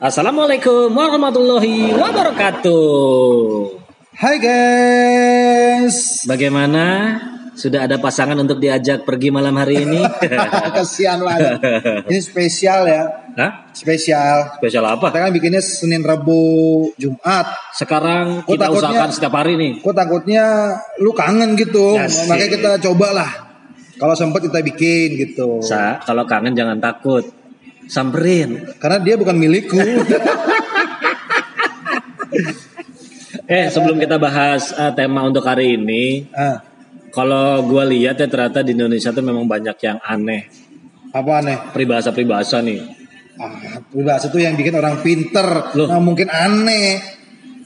Assalamualaikum warahmatullahi wabarakatuh. Hai guys. Bagaimana? Sudah ada pasangan untuk diajak pergi malam hari ini? Kasihan banget. Ini spesial ya. Hah? Spesial. Spesial apa? Kita kan bikinnya Senin, Rabu, Jumat. Sekarang kita takutnya- usahakan setiap hari nih. Kok takutnya lu kangen gitu. Asik. Makanya kita cobalah. Kalau sempat kita bikin gitu. Sa, kalau kangen jangan takut. Samperin. Karena dia bukan milikku. Eh, sebelum kita bahas eh, tema untuk hari ini, ah, kalau gua lihat ya ternyata di Indonesia tuh memang banyak yang aneh. apa aneh? Peribahasa-peribahasa nih. Ah, bahasa itu yang bikin orang pinter. Loh. Nah, mungkin aneh.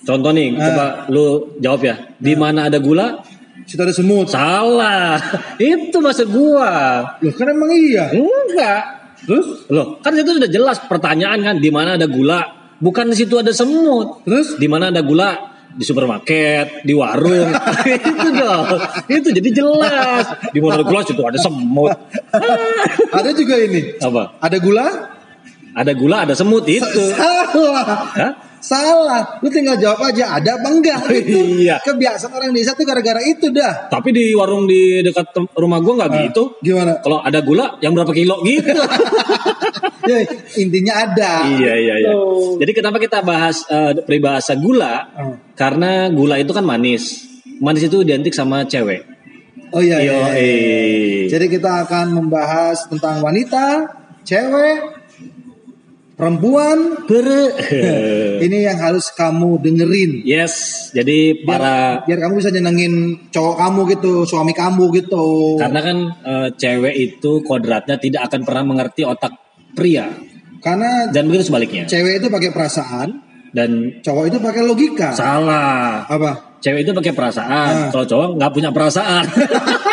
Contoh nih, Ah. coba lu jawab ya. Di mana ada gula? Situ ada semut. Salah. Itu maksud gua. Loh kan emang iya. Enggak. Terus? Loh, kan itu sudah jelas pertanyaan kan di mana ada gula? Bukan di situ ada semut. Terus? Di mana ada gula? Di supermarket, di warung. itu dong. Itu jadi jelas. Di mana ada gula situ ada semut. Ada juga ini. Apa? Ada gula? Ada gula, ada semut itu. Salah. Hah? Salah. Lu tinggal jawab aja ada apa enggak. Itu. Iya. Kebiasaan orang desa tuh gara-gara itu dah. Tapi di warung di dekat rumah gua nggak gitu. Gimana? Kalau ada gula, yang berapa kilo gitu. Ya, intinya ada. iya iya iya. Oh. Jadi kenapa kita bahas eh, peribahasa gula? Oh. Karena gula itu kan manis. Manis itu identik sama cewek. Oh iya, iya, iya. eh. Jadi kita akan membahas tentang wanita, cewek, perempuan. Ber- Ini yang harus kamu dengerin. yes. Jadi Biar, para biar kamu bisa nyenengin cowok kamu gitu, suami kamu gitu. karena kan eh, cewek itu kodratnya tidak akan pernah mengerti otak pria Karena dan begitu sebaliknya. cewek itu pakai perasaan, Dan cowok itu pakai logika. salah. Apa? Cewek itu pakai perasaan, Ah. kalau cowok nggak punya perasaan.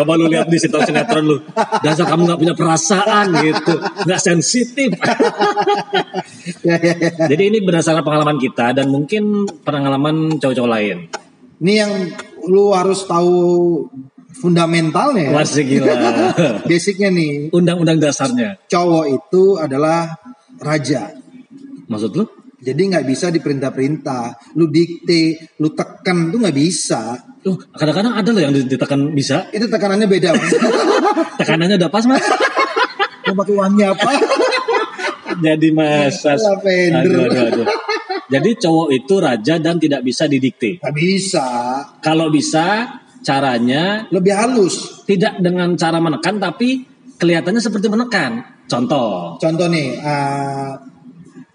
Coba lu lihat di sinetron sinetron lu, dasar kamu nggak punya perasaan gitu, nggak sensitif. Jadi ini berdasarkan pengalaman kita dan mungkin pengalaman cowok-cowok lain. Ini yang lu harus tahu fundamentalnya. ya. Masih gila. Basicnya nih, Undang-undang dasarnya. cowok itu adalah raja. Maksud lu? Jadi nggak bisa diperintah-perintah. Lu dikte, lu tekan tuh nggak bisa. Loh, kadang-kadang ada loh yang ditekan bisa. Itu tekanannya beda. Mas. Tekanannya udah pas mas. Mau pakai wangi apa? Jadi. Lavender. Aduh, aduh, aduh. Jadi cowok itu raja dan tidak bisa didikte. Nggak bisa. Kalau bisa caranya Lebih halus. tidak dengan cara menekan tapi kelihatannya seperti menekan. Contoh. Contoh nih, ah,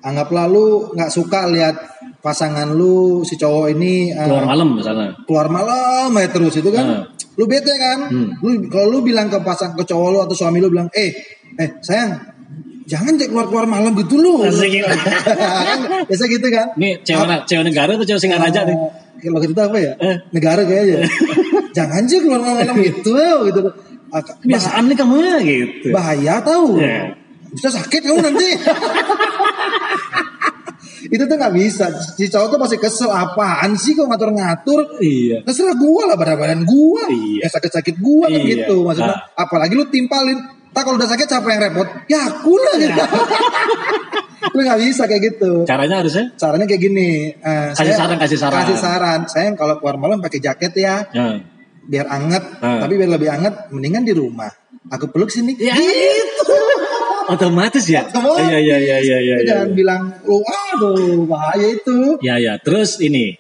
anggaplah lu nggak suka lihat pasangan lu si cowok ini ah, Keluar malam misalnya. keluar malam aja terus itu kan Hmm. lu bete kan Hmm. lu kalau lu bilang ke pasang ke cowok lu atau suami lu bilang eh eh sayang jangan cek keluar keluar malam gitu lu. Kan biasa gitu kan Ini cewek, cewek negara atau cewek Singaraja nih? Eh, kalau gitu apa ya Eh. negara kayaknya jangan sih keluar malam gitu gitu Ah, Kebiasaan nih kamu ya gitu. bahaya tahu Ya. bisa sakit kamu nanti itu tuh nggak bisa si cowok tuh pasti kesel apaan sih kok ngatur-ngatur Iya. terserah gua lah badan badan gua Iya. ya sakit sakit gua kan Iya. gitu maksudnya Nah. apalagi lu timpalin tak kalau udah sakit siapa yang repot ya aku lah gitu lu nggak bisa kayak gitu Caranya harusnya? caranya kayak gini eh, Kasih saran, kasih saran. kasih saran sayang kalau keluar malam pakai jaket ya Ya. biar anget Hmm. tapi biar lebih anget mendingan di rumah aku peluk sini Ya. gitu Otomatis ya? Otomatis. Iya, iya, iya, iya. Lu jangan bilang lu aduh bahaya itu Ya, ya. Terus ini,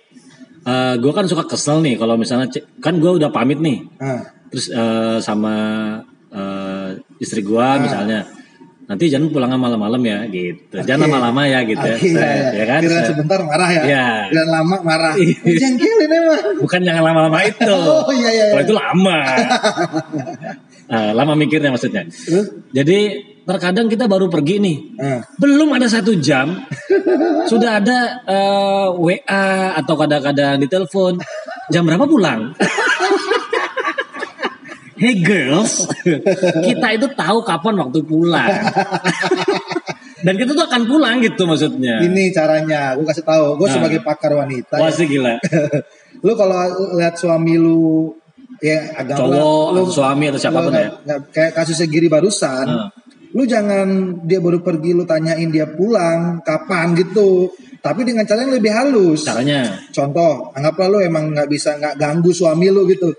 gue kan suka kesel nih kalau misalnya, kan gue udah pamit nih. nah, Terus eh, sama eh, istri gue misalnya, nanti jangan pulang malam-malam ya gitu. Jangan Oke. lama-lama ya gitu ya. Oke, Saya- ya, ya kan? Kira sebentar marah ya. Iya. Kira lama marah. Iya. Jengkelin emang. Bukan jangan lama-lama itu. Oh, iya, iya, Kalau iya. itu lama. Nah, lama mikirnya maksudnya. Terus? Jadi terkadang kita baru pergi nih. Nah, Belum ada satu jam sudah ada eh, WA atau kadang-kadang di telepon jam berapa pulang? Hey girls, kita itu tahu kapan waktu pulang. Dan kita tuh akan pulang gitu maksudnya. ini caranya. Gue kasih tahu. Gue Nah. sebagai pakar wanita. Wah ya. gila. lu kalau lihat suami lu ya agak Cowok, atau suami atau siapa pun ya. kayak kasusnya Giri barusan. Hmm. lu jangan dia baru pergi lu tanyain dia pulang kapan gitu tapi dengan cara yang lebih halus Caranya. contoh anggaplah lu emang nggak bisa nggak ganggu suami lu gitu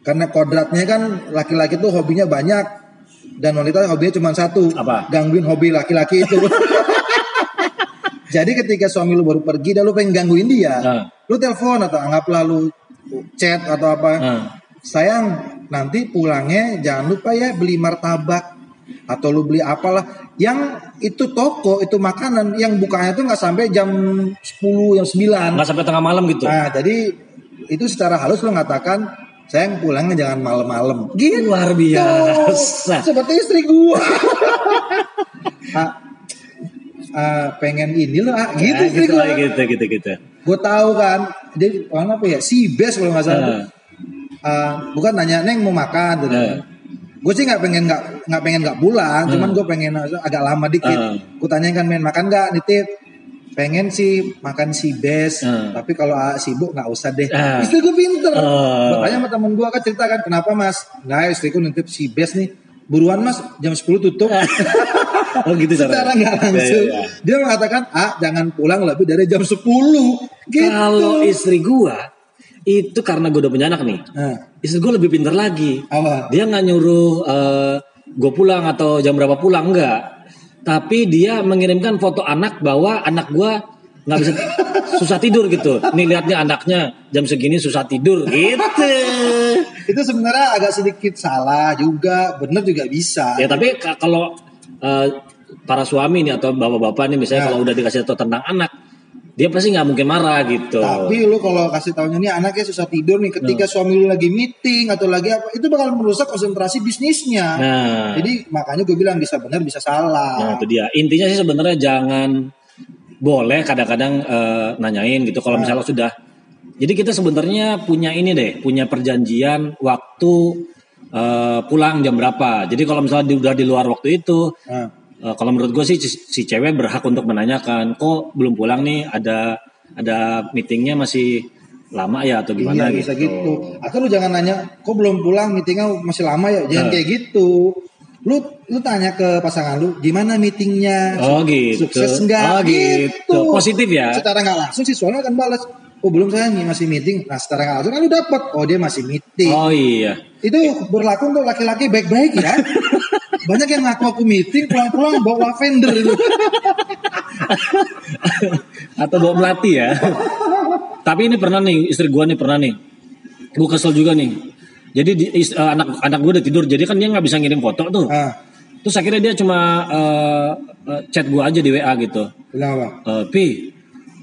karena kodratnya kan laki-laki tuh hobinya banyak dan wanita hobinya cuma satu Apa? gangguin hobi laki-laki itu jadi ketika suami lu baru pergi dan lu pengen gangguin dia Nah. lu telepon atau anggaplah lu chat atau apa. Sayang nanti pulangnya jangan lupa ya beli martabak atau lu beli apalah yang itu toko itu makanan yang bukanya tuh nggak sampai jam 10 jam 9 Nggak sampai tengah malam gitu. nah jadi itu secara halus lu mengatakan sayang pulangnya jangan malam-malam gitu Luar biasa. seperti istri gua ah, ah, pengen ini loh ah, gitu Ya, istri gitu, gua oh, gitu, gitu, gitu. gue tahu kan dia apa ya si best kalau nggak salah Ah. Ah, bukan nanya neng mau makan gitu. Ah. gue sih nggak pengen nggak nggak pengen nggak pulang cuman gue pengen agak lama dikit Ah. gue tanyain kan men makan nggak nitip pengen sih makan si best Ah. tapi kalau ah, sibuk nggak usah deh Ah. istri gue pinter Ah. makanya sama temen gue kan cerita kan kenapa mas nggak istriku nitip si best nih buruan mas jam 10 tutup Oh gitu secara nggak langsung Ya, ya, ya. dia mengatakan ah jangan pulang lebih dari jam 10 gitu Kalau istri gua itu karena gue udah punya anak nih. nah, Istri gue lebih pintar lagi. apa Dia nggak nyuruh gue pulang atau jam berapa pulang enggak. Tapi dia mengirimkan foto anak bahwa anak gua nggak bisa susah tidur gitu. Nih lihatnya anaknya jam segini susah tidur gitu. itu sebenarnya agak sedikit salah juga bener juga bisa Ya tapi ka- kalau eh, para suami nih atau bapak-bapak nih misalnya Ya. kalau udah dikasih tahu tentang anak, dia pasti nggak mungkin marah gitu. Tapi lu kalau kasih tahunya nih anaknya susah tidur nih ketika suami lu lagi meeting atau lagi apa itu bakal merusak konsentrasi bisnisnya. Nah, Jadi makanya gue bilang bisa benar bisa nah salah. itu dia. Intinya sih sebenarnya jangan boleh kadang-kadang eh, nanyain gitu kalau Nah. misalnya sudah. Jadi kita sebenarnya punya ini deh, punya perjanjian waktu eh, pulang jam berapa. Jadi kalau misalnya di- udah di luar waktu itu, Nah, Eh, kalau menurut gue sih si, cewek berhak untuk menanyakan, kok belum pulang nih? Ada ada meetingnya masih lama ya atau gimana iya gitu? bisa gitu. Atau lu jangan nanya, kok belum pulang meetingnya masih lama ya? Jangan Nah. kayak gitu. Lu lu tanya ke pasangan lu, gimana meetingnya? Oh, gitu. Sukses enggak? Oh, gitu. Positif ya? Secara nggak langsung si suami akan balas. Oh belum saya nih masih meeting. Nah secara nggak langsung kan lu dapat. Oh dia masih meeting. Oh iya. Itu berlaku untuk laki-laki baik-baik ya. Banyak yang ngaku aku meeting pulang-pulang bawa lavender itu. atau bawa melati ya. Tapi ini pernah nih istri gua nih pernah nih. Gue kesel juga nih. Jadi di, is- eh, anak anak gue udah tidur, jadi kan dia nggak bisa ngirim foto tuh. Ah, Terus akhirnya dia cuma eh, chat gua aja di WA gitu. bilang apa? Eh, Pi,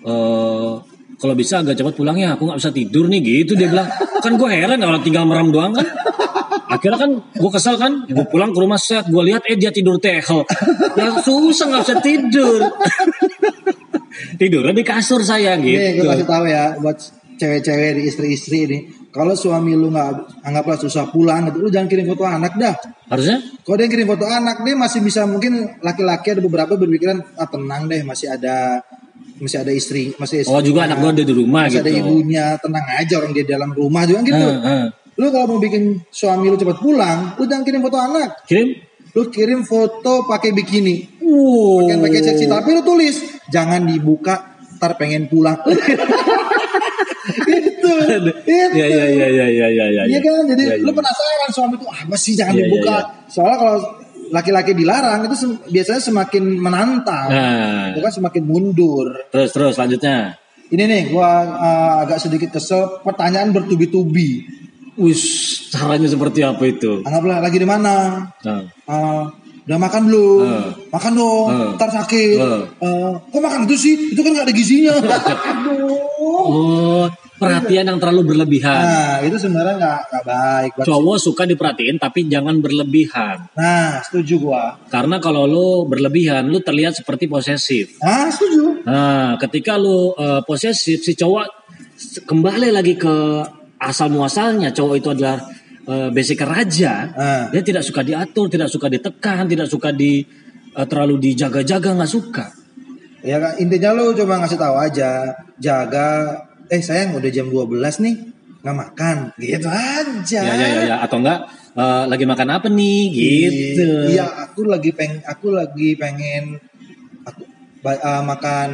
eh, kalau bisa agak cepat pulang ya, aku nggak bisa tidur nih gitu dia bilang. Kan gue heran orang tinggal merem doang kan. Akhirnya kan gue kesel kan, gue pulang ke rumah set, gue lihat eh dia tidur tehel. Ya susah nggak bisa tidur. Tidurnya di kasur saya Nih gue gitu. kasih tahu ya buat cewek-cewek di istri-istri ini. Kalau suami lu nggak anggaplah susah pulang gitu, lu jangan kirim foto anak dah. Harusnya? Kalau dia kirim foto anak, dia masih bisa mungkin laki-laki ada beberapa berpikiran ah tenang deh masih ada masih ada istri, masih Oh juga anak gue ada di rumah masih gitu. ada ibunya, tenang aja orang dia dalam rumah juga gitu. Heeh, heeh. Lu kalau mau bikin suami lu cepat pulang, lu jangan kirim foto anak. Kirim? Lu kirim foto pakai bikini, Wow. pakai pakai seksi, tapi lu tulis jangan dibuka, ntar pengen pulang. itu, itu. Ya ya ya ya ya ya ya. Iya kan, jadi Ya, ya. lu penasaran suami itu apa sih jangan Iya, iya, dibuka. iya. Soalnya kalau laki-laki dilarang itu sem- biasanya semakin menantang, Nah, bukan semakin mundur. terus terus selanjutnya. Ini nih, gua uh, agak sedikit kesel. Pertanyaan bertubi-tubi. Wis, caranya seperti apa itu? Anggaplah lagi di mana? Nah. Uh, udah makan belum? Eh. Makan dong, Eh. ntar sakit. Eh. Uh, kok makan itu sih? Itu kan gak ada gizinya. Aduh. Oh, perhatian yang terlalu berlebihan. Nah, itu sebenarnya nggak nggak baik. Cowok suka diperhatiin tapi jangan berlebihan. Nah, setuju gua. Karena kalau lu berlebihan, lu terlihat seperti posesif. Nah, setuju. Nah, ketika lu eh, posesif, si cowok kembali lagi ke asal muasalnya. Cowok itu adalah eh, basic raja. Nah, Dia tidak suka diatur, tidak suka ditekan, tidak suka di eh, terlalu dijaga-jaga, nggak suka. ya kan intinya lu coba ngasih tahu aja, jaga. Eh sayang, udah jam 12 nih, nggak makan. Gitu aja. Ya, ya, ya, ya. Atau enggak, eh, lagi makan apa nih gitu. Iya, aku lagi peng aku lagi pengen eh, makan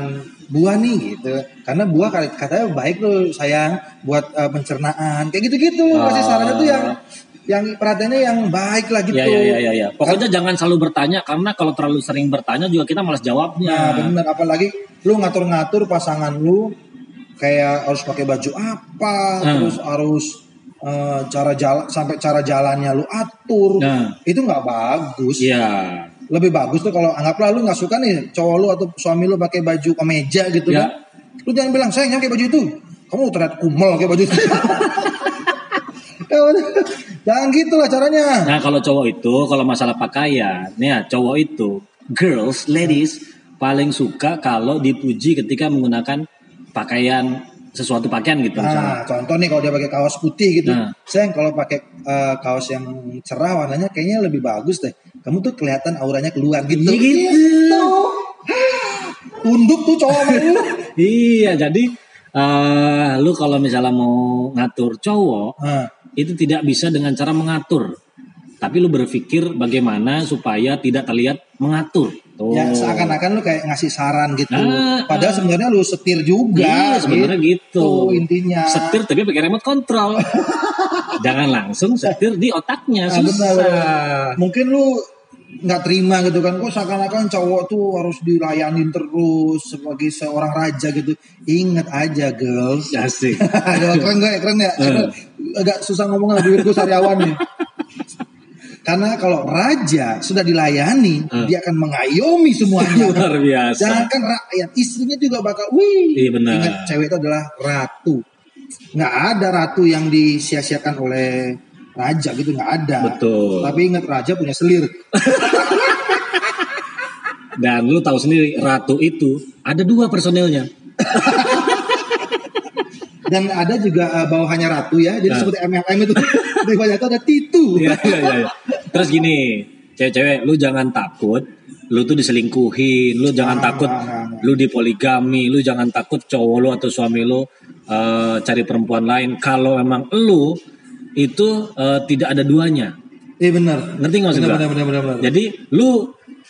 buah nih gitu. Karena buah katanya baik loh sayang buat eh, pencernaan. Kayak gitu-gitu loh kasih Ah. sarannya tuh yang yang perhatiannya yang baik lah gitu. Ya, ya, ya, ya, ya. Pokoknya jangan selalu bertanya karena kalau terlalu sering bertanya juga kita malas Nah, jawabnya. bener apalagi lu ngatur-ngatur pasangan lu kayak harus pakai baju apa, Hmm. terus harus eh, cara jalan sampai cara jalannya lu atur. Nah. Itu nggak bagus. Iya. Lebih bagus tuh kalau anggaplah lu nggak suka nih cowok lu atau suami lu pakai baju kemeja gitu Ya. kan. Lu jangan bilang sayang jangan pakai baju itu. Kamu terlihat kumel pakai baju itu. jangan gitu lah caranya. Nah kalau cowok itu kalau masalah pakaian, ya cowok itu girls, ladies paling suka kalau dipuji ketika menggunakan pakaian sesuatu pakaian gitu. misalnya. Nah, contoh nih kalau dia pakai kaos putih gitu. Nah. Sayang kalau pakai eh, kaos yang cerah warnanya kayaknya lebih bagus deh. Kamu tuh kelihatan auranya keluar gitu. Iya gitu. Tunduk tuh cowok lu. Iya jadi eh lu kalau misalnya mau ngatur cowok Nah, itu tidak bisa dengan cara mengatur, tapi lu berpikir bagaimana supaya tidak terlihat mengatur. Tuh. ya seakan-akan lu kayak ngasih saran gitu. Ah, Padahal sebenarnya lu setir juga. Iya sebenarnya gitu. intinya. Setir tapi pakai remote control. Jangan langsung setir di otaknya Ah, benar, susah. benar. Mungkin lu nggak terima gitu kan kok seakan-akan cowok tuh harus dilayanin terus sebagai seorang raja gitu ingat aja girls Asik. Keren gak keren ya Eh. agak susah ngomong lah bibirku sariawan nih karena kalau raja sudah dilayani Eh. dia akan mengayomi semuanya Luar biasa. jangan rakyat istrinya juga bakal wih Iya, benar. ingat cewek itu adalah ratu nggak ada ratu yang disia-siakan oleh raja gitu nggak ada Betul. tapi ingat raja punya selir Dan lu tahu sendiri ratu itu ada dua personelnya. dan ada juga uh, bawahannya ratu ya jadi Nah. seperti MLM itu di bawahnya itu ada titu iya, iya, iya. Terus gini, cewek-cewek, lu jangan takut, lu tuh diselingkuhin, lu jangan Ah, takut, ah, lu dipoligami, lu jangan takut cowok lu atau suami lu eh, cari perempuan lain. Kalau memang lu itu eh, tidak ada duanya, iya benar ngerti nggak maksud benar gua? benar benar benar benar. Jadi lu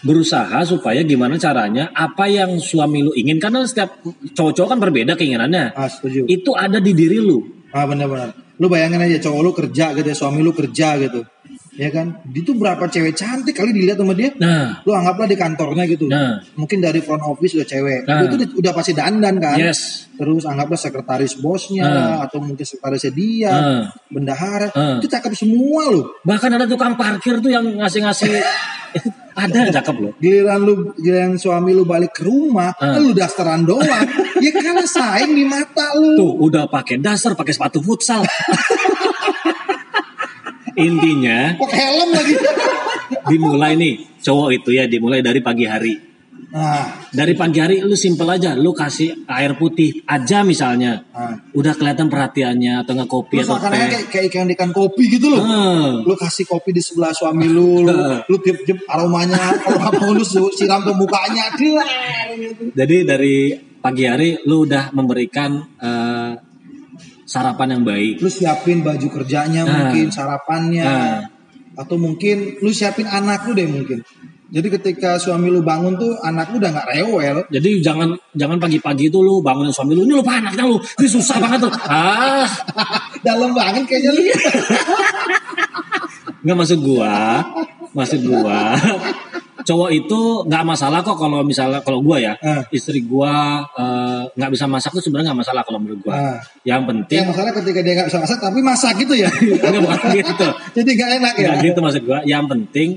berusaha supaya gimana caranya apa yang suami lu ingin karena setiap cowok-cowok kan berbeda keinginannya. ah setuju Itu ada di diri lu. ah benar benar lu bayangin aja cowok lu kerja gitu ya suami lu kerja gitu ya kan itu berapa cewek cantik kali dilihat sama dia Nah, lu anggaplah di kantornya gitu Nah. mungkin dari front office udah cewek Nah. itu udah, pasti dandan kan yes. terus anggaplah sekretaris bosnya Nah. atau mungkin sekretarisnya dia Nah. bendahara Nah. itu cakep semua loh Bahkan ada tukang parkir tuh yang ngasih-ngasih ada cakep loh. giliran lu giliran suami lu balik ke rumah Ah. lu dasteran doang ya kalah saing di mata lu Tuh udah pakai dasar, pakai sepatu futsal. Intinya pakai helm lagi dimulai nih cowok itu ya dimulai dari pagi hari. nah, Dari pagi hari lu simpel aja, lu kasih air putih aja misalnya. nah. Udah kelihatan perhatiannya atau nggak kopi Lu atau teh. kayak, kayak ikan ikan kopi gitu loh lu kasih kopi di sebelah suami lu lu, lu tiup tiup aromanya aroma mau lu siram ke mukanya. Jadi dari pagi hari lu udah memberikan eh, sarapan yang baik. lu siapin baju kerjanya Nah. mungkin sarapannya Nah. atau mungkin lu siapin anak lu deh mungkin jadi ketika suami lu bangun tuh anak lu udah nggak rewel Jadi jangan jangan pagi-pagi itu lu bangunin suami lu, ini lupa anaknya lu, ini susah banget tuh. Ah, dalam banget kayaknya lu nggak maksud gua, maksud gua. Cowok itu nggak masalah kok kalau misalnya kalau gua ya, Ah. istri gua eh, nggak bisa masak tuh sebenarnya nggak masalah kalau menurut gua. Ah. Yang penting yang masalah ketika dia nggak bisa masak tapi masak gitu ya nggak bukan gitu. jadi nggak enak ya Nggak gitu maksud gua. Yang penting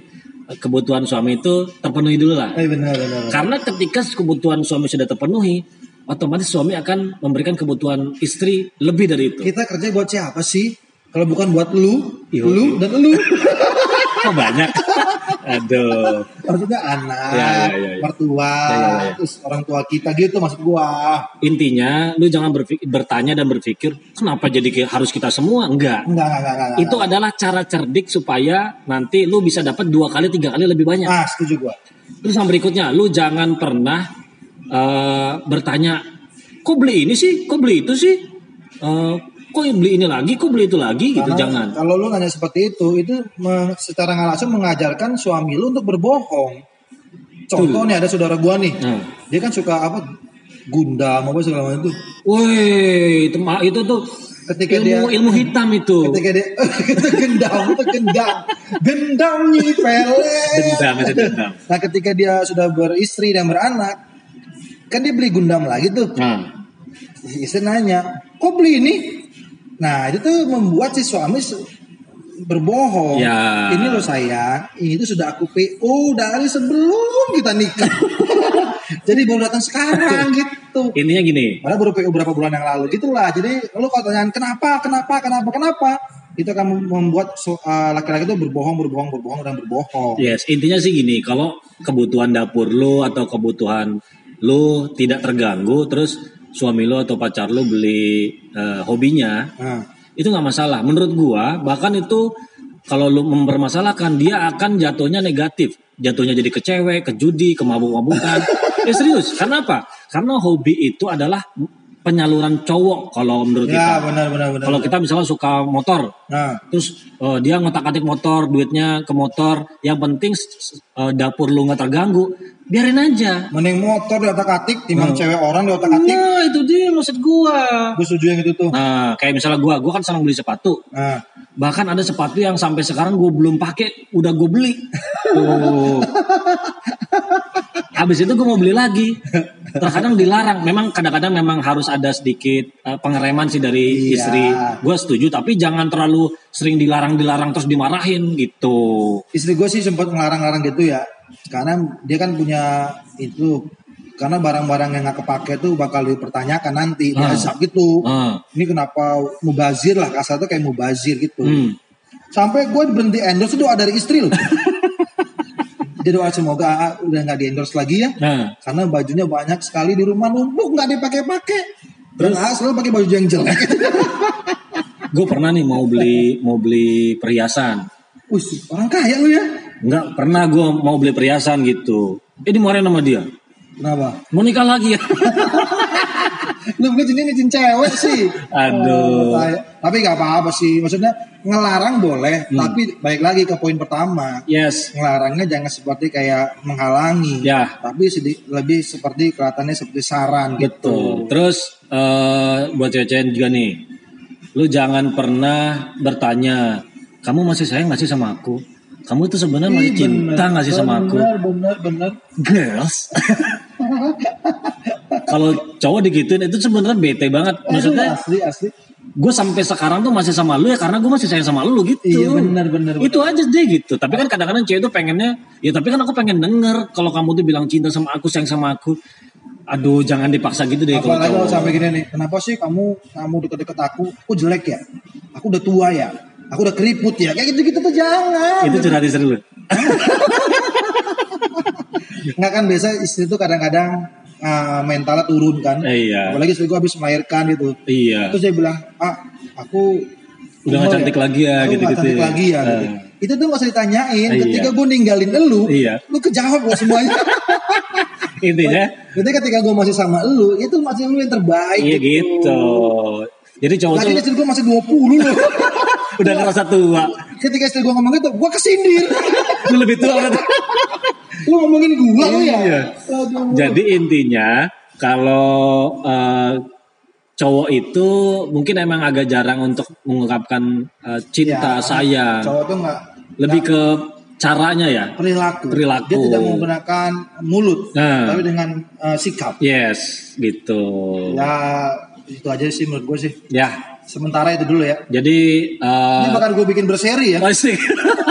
eh, kebutuhan suami itu terpenuhi dulu lah. eh benar benar Karena ketika kebutuhan suami sudah terpenuhi, otomatis suami akan memberikan kebutuhan istri lebih dari itu. kita kerja buat siapa sih kalau bukan buat lu Yo. lu dan lu Kok banyak? Aduh. maksudnya anak, Ya, ya, ya, ya. mertua, Ya, ya, ya. terus orang tua kita gitu maksud gua. Intinya, lu jangan berpikir, bertanya dan berpikir, kenapa jadi harus kita semua? Enggak. Enggak, enggak, enggak, enggak. Itu adalah cara cerdik supaya nanti lu bisa dapat dua kali, tiga kali lebih banyak. Ah, setuju gua. Terus yang berikutnya, lu jangan pernah eh, bertanya, kok beli ini sih, kok beli itu sih? Eh, kok beli ini lagi, kok beli itu lagi gitu. Karena Jangan. Kalau lu nanya seperti itu, itu me- secara nggak langsung mengajarkan suami lu untuk berbohong. Contoh nih ada saudara gua nih, Nah. dia kan suka apa Gundam apa segala macam itu. Woi, itu, itu tuh Ketika ilmu dia ilmu hitam itu. ketika dia itu gendam itu gendam gendam nih pelet Dendam itu dendam. nah ketika dia sudah beristri dan beranak kan dia beli gundam lagi tuh Nah, istri nanya kok beli ini nah itu tuh membuat si suami berbohong Ya. ini loh sayang ini tuh sudah aku PO dari sebelum kita nikah jadi baru datang sekarang gitu intinya gini. Padahal baru PO berapa bulan yang lalu gitulah. Jadi lu kalau tanyaan kenapa, kenapa, kenapa, kenapa, itu akan membuat so- uh, laki-laki itu berbohong, berbohong, berbohong dan berbohong. Yes, intinya sih gini, kalau kebutuhan dapur lu atau kebutuhan lu tidak terganggu, terus suami lu atau pacar lu beli eh, hobinya, Nah, itu nggak masalah. Menurut gua, bahkan itu kalau lu mempermasalahkan, dia akan jatuhnya negatif. Jatuhnya jadi ke cewek, ke judi, ke mabuk-mabukan. ya serius, karena apa? Karena hobi itu adalah penyaluran cowok kalau menurut ya kita. benar, benar, benar. Kalau kita misalnya suka motor, nah, terus eh, dia ngotak-atik motor, duitnya ke motor, yang penting eh, dapur lu nggak terganggu, biarin aja. mending motor di otak atik, timbang cewek orang di otak atik. Nah itu dia maksud gua. Gue setuju yang itu tuh. Nah kayak misalnya gua, gua kan senang beli sepatu. Nah, Bahkan ada sepatu yang sampai sekarang gue belum pakai, udah gue beli. Tuh. Habis itu gue mau beli lagi. Terkadang dilarang. Memang kadang-kadang memang harus ada sedikit eh, pengereman sih dari Iya. istri. Gue setuju, tapi jangan terlalu sering dilarang-dilarang terus dimarahin gitu. istri gue sih sempat ngelarang-larang gitu ya. Karena dia kan punya itu karena barang-barang yang nggak kepake tuh bakal dipertanyakan nanti Ah. diazab gitu. Ah, Ini kenapa mubazir lah kasar tuh kayak mubazir gitu. hmm. Sampai gue berhenti endorse itu doa dari istri loh. Dia doa semoga udah nggak di endorse lagi ya. Nah, Karena bajunya banyak sekali di rumah numpuk nggak dipakai-pakai. Dan AA selalu pakai baju yang jelek. gue pernah nih mau beli mau beli perhiasan. Wih, orang kaya lu ya. Enggak pernah gue mau beli perhiasan gitu. Eh dimarahin sama dia. Kenapa? Mau nikah lagi ya? Lu ngecin ini ngecin cewek sih. Aduh. Oh, tapi nggak apa-apa sih. Maksudnya ngelarang boleh, tapi baik lagi ke poin pertama. Yes. Ngelarangnya jangan seperti kayak menghalangi. Ya. Tapi sedi- lebih seperti kelihatannya seperti saran Betul. gitu. Terus eh buat cewek-cewek juga nih, lu jangan pernah bertanya, kamu masih sayang nggak sih sama aku? Kamu tuh sebenarnya masih Ih, cinta nggak sih sama aku? Bener, bener, bener. Girls. Kalau cowok digituin itu sebenarnya bete banget. Maksudnya, asli, asli. gue sampai sekarang tuh masih sama lu ya karena gue masih sayang sama lu gitu. Iya, bener, bener, Itu aja deh gitu. Tapi kan kadang-kadang cewek tuh pengennya, ya tapi kan aku pengen denger kalau kamu tuh bilang cinta sama aku, sayang sama aku. Aduh, jangan dipaksa gitu deh kalau Apalagi kalau sampai gini nih, kenapa sih kamu kamu deket-deket aku, aku jelek ya? Aku udah tua ya? Aku udah keriput ya? Kayak gitu-gitu tuh jangan. Itu curhat istri lu. Nggak kan biasa istri tuh kadang-kadang uh, mentalnya turun kan. Eh, iya. Apalagi istri gue habis melahirkan gitu. Iya. Terus dia bilang, ah aku Udah umur cantik lagi ya, Aku nggak gitu-gitu cantik ya. lagi ya. gitu. Ah. Itu tuh gak usah ditanyain. Iya. Ketika gue ninggalin elu, Iya. lu kejawab loh semuanya. Intinya, Jadi ketika gue masih sama elu, itu masih lu yang terbaik. iya gitu. Jadi cowok Lagi istri gue masih 20 loh. udah ngerasa tua. ketika istri gue ngomong gitu, gue kesindir. Lu lebih tua. lu ngomongin gue lu ya? Iya. Jadi intinya kalau eh, cowok itu mungkin emang agak jarang untuk mengungkapkan eh, cinta, Ya, sayang. Cowok tuh nggak Lebih ke caranya ya. perilaku. Perilaku. Dia tidak menggunakan mulut, Nah. tapi dengan uh, sikap. Yes, gitu. Ya itu aja sih menurut gue sih. Ya, Sementara itu dulu ya. jadi Ini eh bakal gue bikin berseri ya. pasti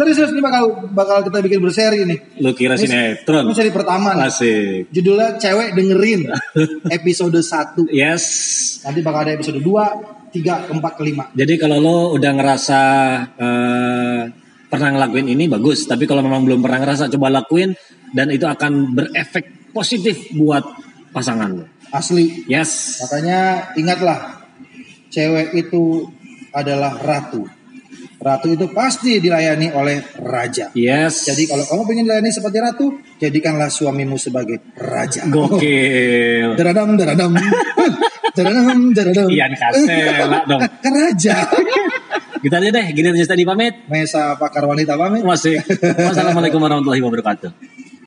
Serius, serius ini bakal bakal kita bikin berseri ini. lu kira Ini sinetron. seri pertama nih. Asik. Judulnya cewek dengerin episode 1. Yes. Nanti bakal ada episode 2, 3, 4, kelima. Jadi kalau lo udah ngerasa eh, pernah ngelakuin ini bagus, tapi kalau memang belum pernah ngerasa coba lakuin dan itu akan berefek positif buat pasangan lo. Asli. Yes. Makanya ingatlah, cewek itu adalah ratu. Ratu itu pasti dilayani oleh raja. Yes. Jadi kalau kamu pengen dilayani seperti ratu, jadikanlah suamimu sebagai raja. gokil. Daradam, daradam. Jaradam, jaradam. Ian Kasela dong. Kan raja. Kita aja deh, gini aja tadi pamit. Mesa pakar wanita pamit. Masih. Wassalamualaikum warahmatullahi wabarakatuh.